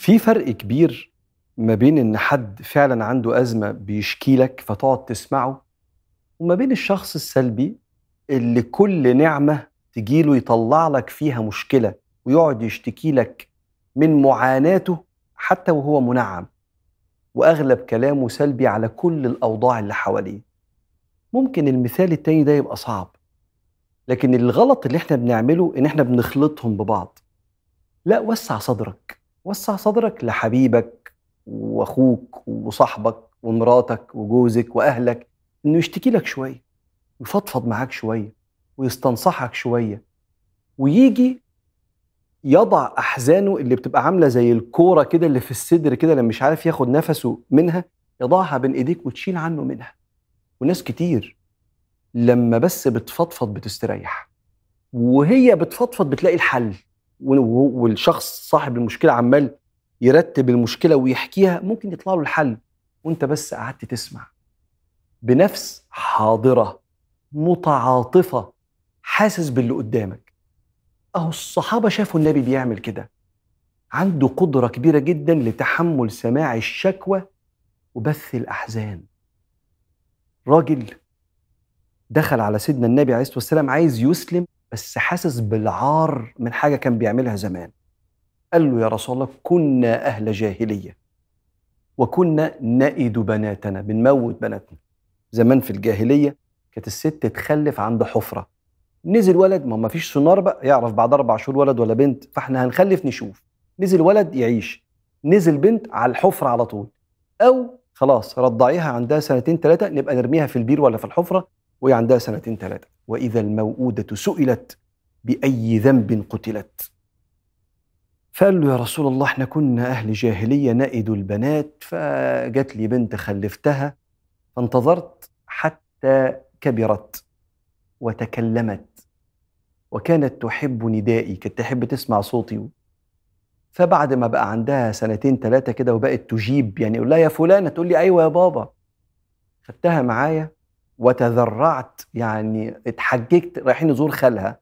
في فرق كبير ما بين إن حد فعلا عنده أزمة بيشكي لك فتقعد تسمعه وما بين الشخص السلبي اللي كل نعمة تجيله يطلع لك فيها مشكلة ويقعد يشتكي لك من معاناته حتى وهو منعم. وأغلب كلامه سلبي على كل الأوضاع اللي حواليه. ممكن المثال التاني ده يبقى صعب لكن الغلط اللي إحنا بنعمله إن إحنا بنخلطهم ببعض. لا وسع صدرك. وسع صدرك لحبيبك واخوك وصاحبك ومراتك وجوزك وأهلك إنه يشتكي لك شوية ويفضفض معاك شوية ويستنصحك شوية ويجي يضع أحزانه اللي بتبقى عاملة زي الكورة كده اللي في الصدر كده لما مش عارف ياخد نفسه منها يضعها بين إيديك وتشيل عنه منها. وناس كتير لما بس بتفضفض بتستريح وهي بتفضفض بتلاقي الحل. والشخص صاحب المشكلة عمال يرتب المشكلة ويحكيها ممكن يطلع له الحل. وانت بس قعدت تسمع. بنفس حاضرة متعاطفة حاسس باللي قدامك. أهو الصحابة شافوا النبي بيعمل كده. عنده قدرة كبيرة جدا لتحمل سماع الشكوى وبث الأحزان. راجل دخل على سيدنا النبي عليه الصلاة والسلام عايز يسلم بس حاسس بالعار من حاجة كان بيعملها زمان. قال له يا رسول الله كنا أهل جاهلية وكنا نئد بناتنا بنموت بناتنا. زمان في الجاهلية كانت الست تخلف عند حفرة. نزل ولد ما فيش سونار بقى يعرف بعد أربع شهور ولد ولا بنت فإحنا هنخلف نشوف. نزل ولد يعيش. نزل بنت على الحفرة على طول. أو خلاص رضعيها عندها سنتين ثلاثة نبقى نرميها في البير ولا في الحفرة وهي عندها سنتين ثلاثة وإذا الموءودة سئلت بأي ذنب قتلت. فقال له يا رسول الله إحنا كنا أهل جاهلية نئد البنات فجت لي بنت خلفتها فانتظرت حتى كبرت وتكلمت وكانت تحب ندائي كانت تحب تسمع صوتي. فبعد ما بقى عندها سنتين ثلاثة كده وبقت تجيب يعني يقول لها يا فلانة تقول لي أيوة يا بابا. خدتها معايا وتذرعت يعني اتحججت رايحين نزور خالها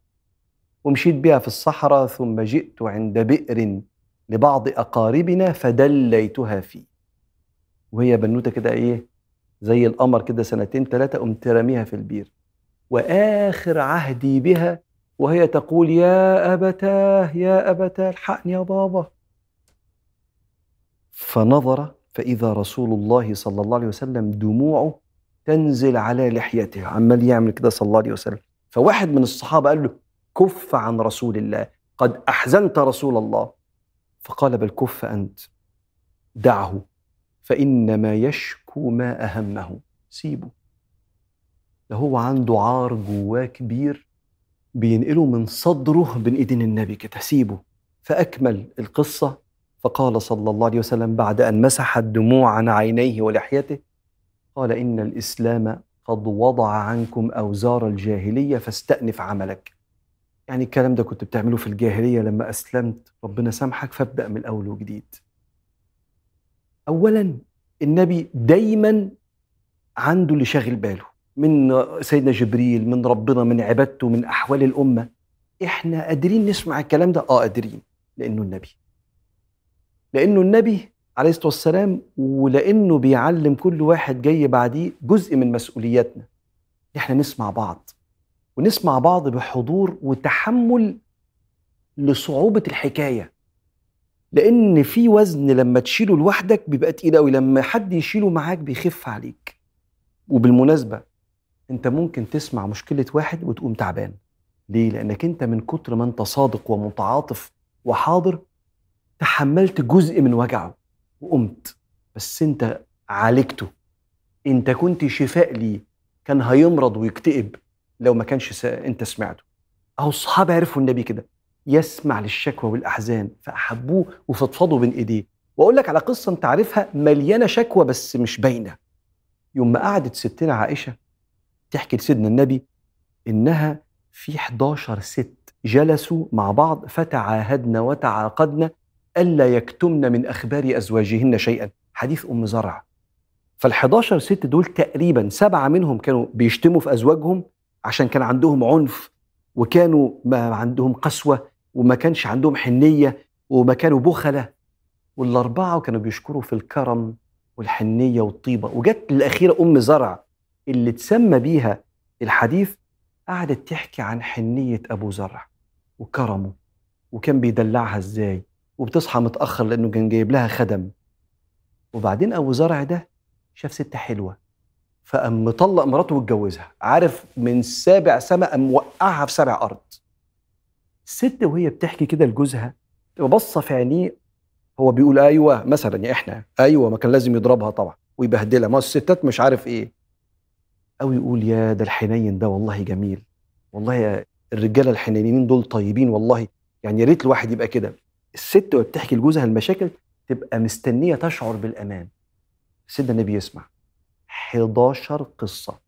ومشيت بها في الصحراء ثم جئت عند بئر لبعض أقاربنا فدليتها فيه. وهي بنوتة كده إيه زي القمر كده سنتين ثلاثة قمت راميها في البير. وآخر عهدي بها وهي تقول يا أبتاه يا أبتاه الحقني يا بابا. فنظر فإذا رسول الله صلى الله عليه وسلم دموعه تنزل على لحيته عمال يعمل كده صلى الله عليه وسلم. فواحد من الصحابة قال له كف عن رسول الله. قد أحزنت رسول الله. فقال بل كف أنت. دعه. فإنما يشكو ما أهمه. سيبه. ده هو عنده عار جواه كبير بينقله من صدره بين إيدين النبي كده. سيبه. فأكمل القصة. فقال صلى الله عليه وسلم بعد أن مسح الدموع عن عينيه ولحيته قال إن الإسلام قد وضع عنكم أوزار الجاهلية فاستأنف عملك. يعني الكلام ده كنت بتعمله في الجاهلية لما أسلمت. ربنا سامحك فابدأ من الأول وجديد. اولا النبي دايما عنده اللي شاغل باله. من سيدنا جبريل من ربنا من عبادته من أحوال الأمة. إحنا قادرين نسمع الكلام ده؟ آه قادرين. لأنه النبي. لأنه النبي عليه الصلاة والسلام ولأنه بيعلم كل واحد جاي بعديه جزء من مسؤولياتنا. إحنا نسمع بعض ونسمع بعض بحضور وتحمل لصعوبة الحكاية. لأن في وزن لما تشيله لوحدك بيبقى تقيل قوي لما حد يشيله معاك بيخف عليك. وبالمناسبة أنت ممكن تسمع مشكلة واحد وتقوم تعبان. ليه؟ لأنك أنت من كتر ما أنت صادق ومتعاطف وحاضر تحملت جزء من وجعه. وقمت. بس انت عالجته. انت كنت شفاء ليه. كان هيمرض ويكتئب لو ما كانش. انت سمعته. اهو الصحابة عرفوا النبي كده. يسمع للشكوى والأحزان فأحبوه وفضفضوا بين إيديه. وأقول لك على قصة أنت عارفها مليانة شكوى بس مش باينة. يوم ما قعدت ستنا عائشة تحكي لسيدنا النبي إنها في 11 ست جلسوا مع بعض فتعاهدن وتعاقدن ألا يكتمن من أخبار أزواجهن شيئا. حديث أم زرع. فال11 ست دول تقريبا سبعة منهم كانوا بيشتموا في أزواجهم عشان كان عندهم عنف وكانوا ما عندهم قسوة وما كانش عندهم حنية وما كانوا بخلة. والأربعة كانوا بيشكروا في الكرم والحنية والطيبة. وجت الأخيرة أم زرع اللي تسمى بيها الحديث قعدت تحكي عن حنية أبو زرع وكرمه وكان بيدلعها إزاي؟ وبتصحى متأخر لأنه كان جايب لها خدم. وبعدين أبو زرع ده شاف ست حلوة فقام مطلق مراته واتجوزها. عارف من سابع سما قام موقعها في سابع أرض. الست وهي بتحكي كده لجوزها باصه في عينيه هو بيقول أيوه مثلا يا إحنا أيوه ما كان لازم يضربها طبعا ويبهدلها. ما الستات مش عارف إيه. أو يقول يا ده الحنين ده والله جميل. والله يا الرجالة الحنينين دول طيبين والله. يعني يا ريت الواحد يبقى كده. الست وهي بتحكي لجوزها المشاكل تبقى مستنية تشعر بالأمان. سيدنا النبي يسمع. 11 قصة.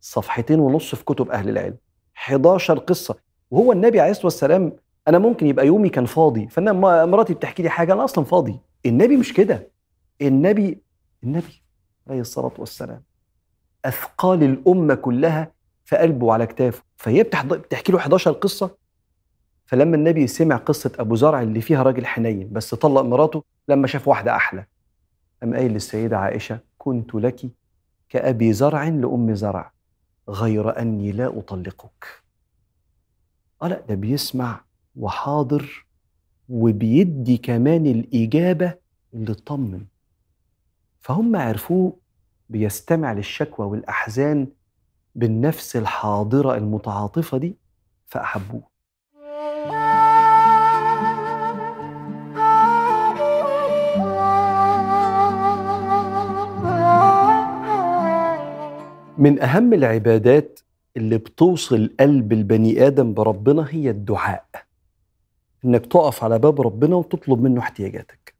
صفحتين ونص في كتب أهل العلم. 11 قصة. وهو النبي عليه الصلاة والسلام أنا ممكن يبقى يومي كان فاضي فأنا مراتي بتحكي لي حاجة أنا أصلا فاضي. النبي مش كده. النبي النبي عليه الصلاة والسلام أثقال الأمة كلها في قلبه وعلى كتافه. فهي بتحكي له 11 قصة فلما النبي سمع قصة أبو زرع اللي فيها راجل حنين بس طلق مراته لما شاف واحدة أحلى. قام قايل للسيدة عائشة كنت لك كأبي زرع لأم زرع غير أني لا أطلقك. آه لا ده بيسمع وحاضر وبيدي كمان الإجابة اللي تطمن. فهم عرفوه بيستمع للشكوى والأحزان بالنفس الحاضرة المتعاطفة دي فأحبوه. من أهم العبادات اللي بتوصل قلب البني آدم بربنا هي الدعاء. إنك تقف على باب ربنا وتطلب منه احتياجاتك.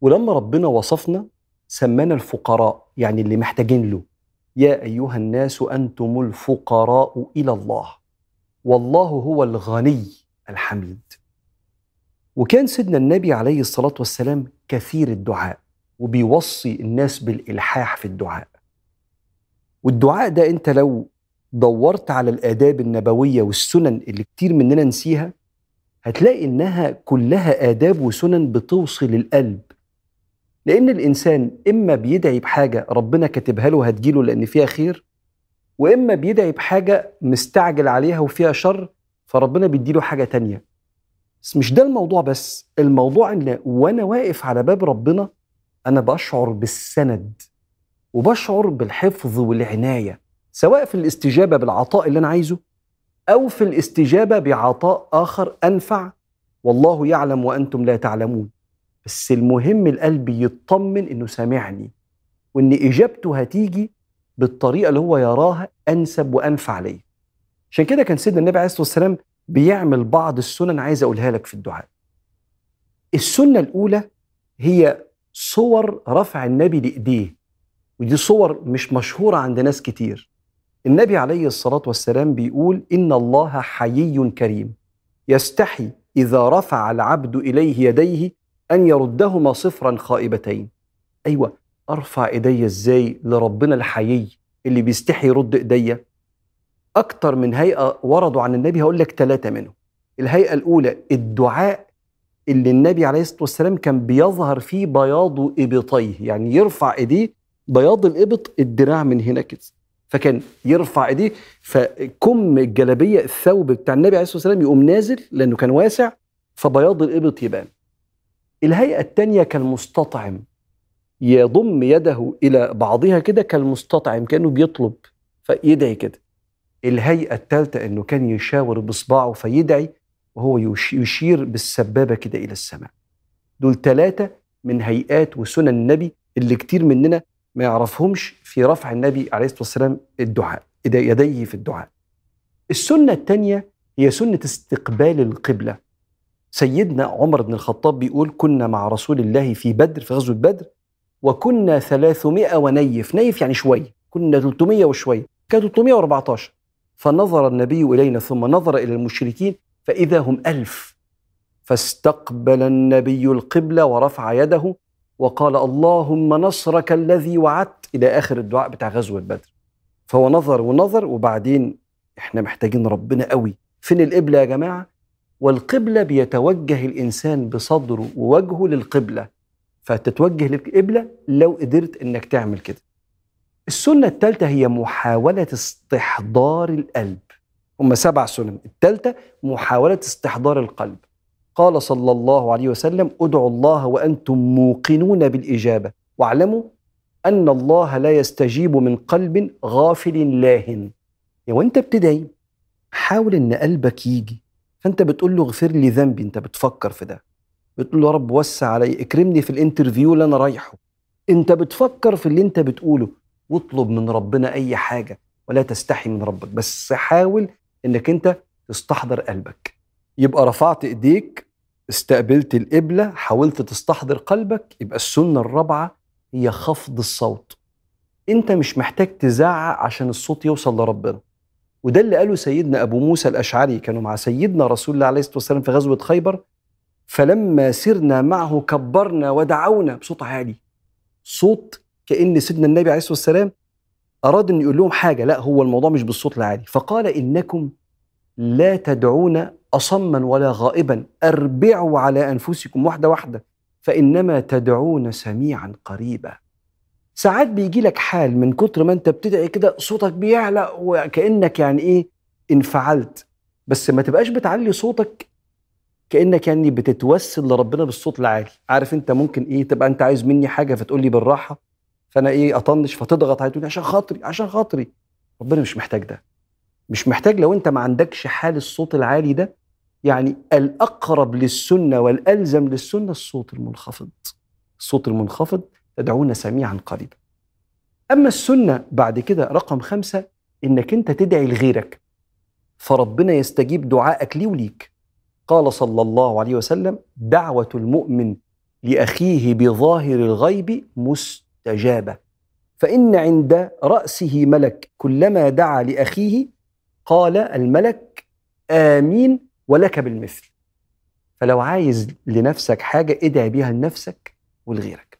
ولما ربنا وصفنا سمانا الفقراء يعني اللي محتاجين له. يا أيها الناس أنتم الفقراء إلى الله. والله هو الغني الحميد. وكان سيدنا النبي عليه الصلاة والسلام كثير الدعاء وبيوصي الناس بالإلحاح في الدعاء. والدعاء ده انت لو دورت على الآداب النبوية والسنن اللي كتير مننا نسيها هتلاقي إنها كلها آداب وسنن بتوصل القلب لأن الإنسان إما بيدعي بحاجة ربنا كاتبها له هتجيله لأن فيها خير وإما بيدعي بحاجة مستعجل عليها وفيها شر فربنا بيديله حاجة تانية. بس مش ده الموضوع بس الموضوع إن وأنا واقف على باب ربنا أنا بشعر بالسند. وبشعر بالحفظ والعناية سواء في الاستجابة بالعطاء اللي أنا عايزه أو في الاستجابة بعطاء آخر أنفع والله يعلم وأنتم لا تعلمون. بس المهم القلب يطمن إنه سامعني وإن إجابته هتيجي بالطريقة اللي هو يراها أنسب وأنفع ليه عشان كده كان سيدنا النبي عليه الصلاة والسلام بيعمل بعض السنن عايز أقولها لك في الدعاء. السنة الأولى هي صور رفع النبي لإيديه. ودي صور مش مشهورة عند ناس كتير. النبي عليه الصلاة والسلام بيقول إن الله حيي كريم. يستحي إذا رفع العبد إليه يديه أن يردهما صفرا خائبتين. أيوة أرفع إيدي إزاي لربنا الحيي اللي بيستحي يرد إيديا؟ أكتر من هيئة وردوا عن النبي هقول لك ثلاثة منهم. الهيئة الأولى الدعاء اللي النبي عليه الصلاة والسلام كان بيظهر فيه بياض إبطيه يعني يرفع إيديه بياض الإبط الدراع من هنا كده فكان يرفع إيديه فكم الجلابية الثوب بتاع النبي عليه الصلاة والسلام يقوم نازل لأنه كان واسع فبياض الإبط يبان. الهيئة الثانية كالمستطعم يضم يده إلى بعضها كده كالمستطعم كأنه بيطلب فيدعي كده. الهيئة الثالثه إنه كان يشاور باصبعه فيدعي وهو يشير بالسبابة كده إلى السماء. دول ثلاثة من هيئات وسنن النبي اللي كتير مننا ما يعرفهمش في رفع النبي عليه الصلاة والسلام الدعاء يديه في الدعاء. السنة الثانية هي سنة استقبال القبلة. سيدنا عمر بن الخطاب بيقول كنا مع رسول الله في بدر في غزوة بدر وكنا 300 ونيف، نيف يعني شوية، كنا 300 وشويه، كان 314 فنظر النبي إلينا ثم نظر إلى المشركين فإذا هم ألف فاستقبل النبي القبلة ورفع يده وقال اللهم نصرك الذي وعدت إلى آخر الدعاء بتاع غزوة بدر. فهو نظر ونظر وبعدين إحنا محتاجين ربنا قوي. فين القبلة يا جماعة؟ والقبلة بيتوجه الإنسان بصدره ووجهه للقبلة. فتتوجه للقبلة لو قدرت إنك تعمل كده. السنة الثالثه هي محاولة استحضار القلب. هم سبع سنن. الثالثه محاولة استحضار القلب. قال صلى الله عليه وسلم ادعوا الله وأنتم موقنون بالإجابة. واعلموا أن الله لا يستجيب من قلب غافل يعني وأنت بتدعي حاول إن قلبك يجي. فأنت بتقول له اغفر لي ذنبي أنت بتفكر في ده. بتقول له يا رب وسع علي اكرمني في الانترفيو اللي أنا رايحه. أنت بتفكر في اللي أنت بتقوله. واطلب من ربنا أي حاجة ولا تستحي من ربك. بس حاول إنك أنت تستحضر قلبك. يبقى رفعت إيديك استقبلت القبلة حاولت تستحضر قلبك يبقى السنة الرابعة هي خفض الصوت. انت مش محتاج تزعق عشان الصوت يوصل لربنا. وده اللي قاله سيدنا أبو موسى الأشعري كانوا مع سيدنا رسول الله عليه الصلاة والسلام في غزوة خيبر. فلما سرنا معه كبرنا ودعونا بصوت عالي. صوت كأن سيدنا النبي عليه الصلاة والسلام أراد أن يقول لهم حاجة لا هو الموضوع مش بالصوت العالي. فقال إنكم لا تدعون اصما ولا غائبا أربعوا على أنفسكم واحدة واحدة فإنما تدعون سميعا قريبا. ساعات بيجي لك حال من كتر ما أنت بتدعي كده صوتك بيعلى وكأنك يعني إيه انفعلت بس ما تبقاش بتعلي صوتك كأنك يعني بتتوسل لربنا بالصوت العالي. عارف أنت ممكن إيه تبقى أنت عايز مني حاجة فتقول لي بالراحة فأنا إيه أطنش فتضغط علي تقول عشان خاطري عشان خاطري. ربنا مش محتاج ده. مش محتاج لو انت ما عندكش حال الصوت العالي ده. يعني الأقرب للسنة والألزم للسنة الصوت المنخفض. الصوت المنخفض تدعون سميعا قريبا. أما السنة بعد كده رقم خمسة إنك أنت تدعي لغيرك. فربنا يستجيب دعائك لي وليك. قال صلى الله عليه وسلم دعوة المؤمن لأخيه بظاهر الغيب مستجابة. فإن عند رأسه ملك كلما دعا لأخيه قال الملك آمين ولك بالمثل. فلو عايز لنفسك حاجة ادعي بيها لنفسك ولغيرك.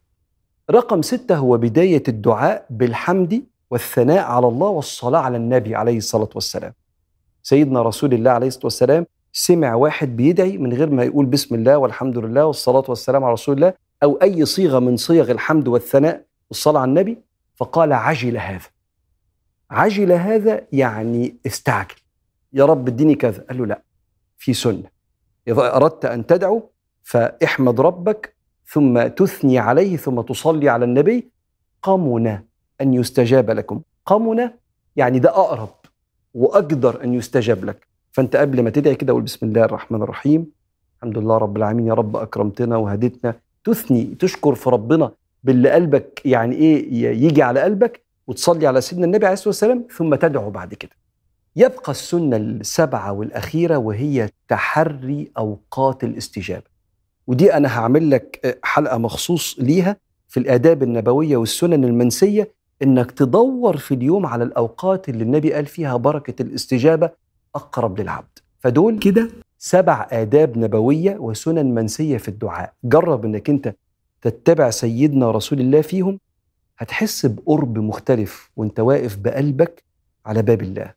رقم ستة هو بداية الدعاء بالحمد والثناء على الله والصلاة على النبي عليه الصلاة والسلام. سيدنا رسول الله عليه الصلاة والسلام سمع واحد بيدعي من غير ما يقول بسم الله والحمد لله والصلاة والسلام على رسول الله أو أي صيغة من صيغ الحمد والثناء والصلاة على النبي فقال عجل هذا. عجل هذا يعني استعجل. يا رب اديني كذا. قال له لا في سنة. إذا أردت أن تدعو فاحمد ربك ثم تثني عليه ثم تصلي على النبي. قمنا أن يستجاب لكم. قمنا يعني ده أقرب وأقدر أن يستجاب لك. فأنت قبل ما تدعي كده قول بسم الله الرحمن الرحيم. الحمد لله رب العالمين. يا رب أكرمتنا وهديتنا. تثني تشكر في ربنا باللي قلبك يعني إيه يجي على قلبك. وتصلي على سيدنا النبي عليه الصلاة والسلام ثم تدعو بعد كده. يبقى السنة السبعة والأخيرة وهي تحري أوقات الاستجابة. ودي أنا هعمل لك حلقة مخصوص ليها في الآداب النبوية والسنن المنسية إنك تدور في اليوم على الأوقات اللي النبي قال فيها بركة الاستجابة أقرب للعبد. فدول كده؟ سبع آداب نبوية وسنن منسية في الدعاء. جرب إنك أنت تتبع سيدنا رسول الله فيهم هتحس بقرب مختلف وانت واقف بقلبك على باب الله.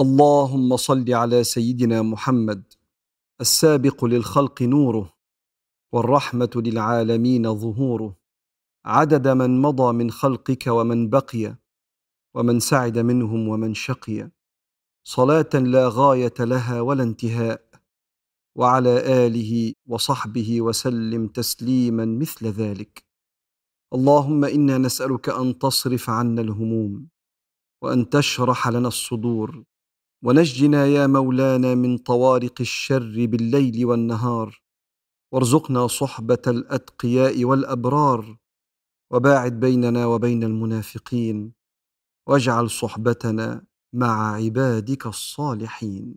اللهم صل على سيدنا محمد السابق للخلق نوره والرحمة للعالمين ظهوره. عدد من مضى من خلقك ومن بقي ومن سعد منهم ومن شقي. صلاة لا غاية لها ولا انتهاء. وعلى آله وصحبه وسلم تسليما مثل ذلك. اللهم إنا نسألك أن تصرف عنا الهموم وأن تشرح لنا الصدور ونجنا يا مولانا من طوارق الشر بالليل والنهار وارزقنا صحبة الأتقياء والأبرار وباعد بيننا وبين المنافقين واجعل صحبتنا مع عبادك الصالحين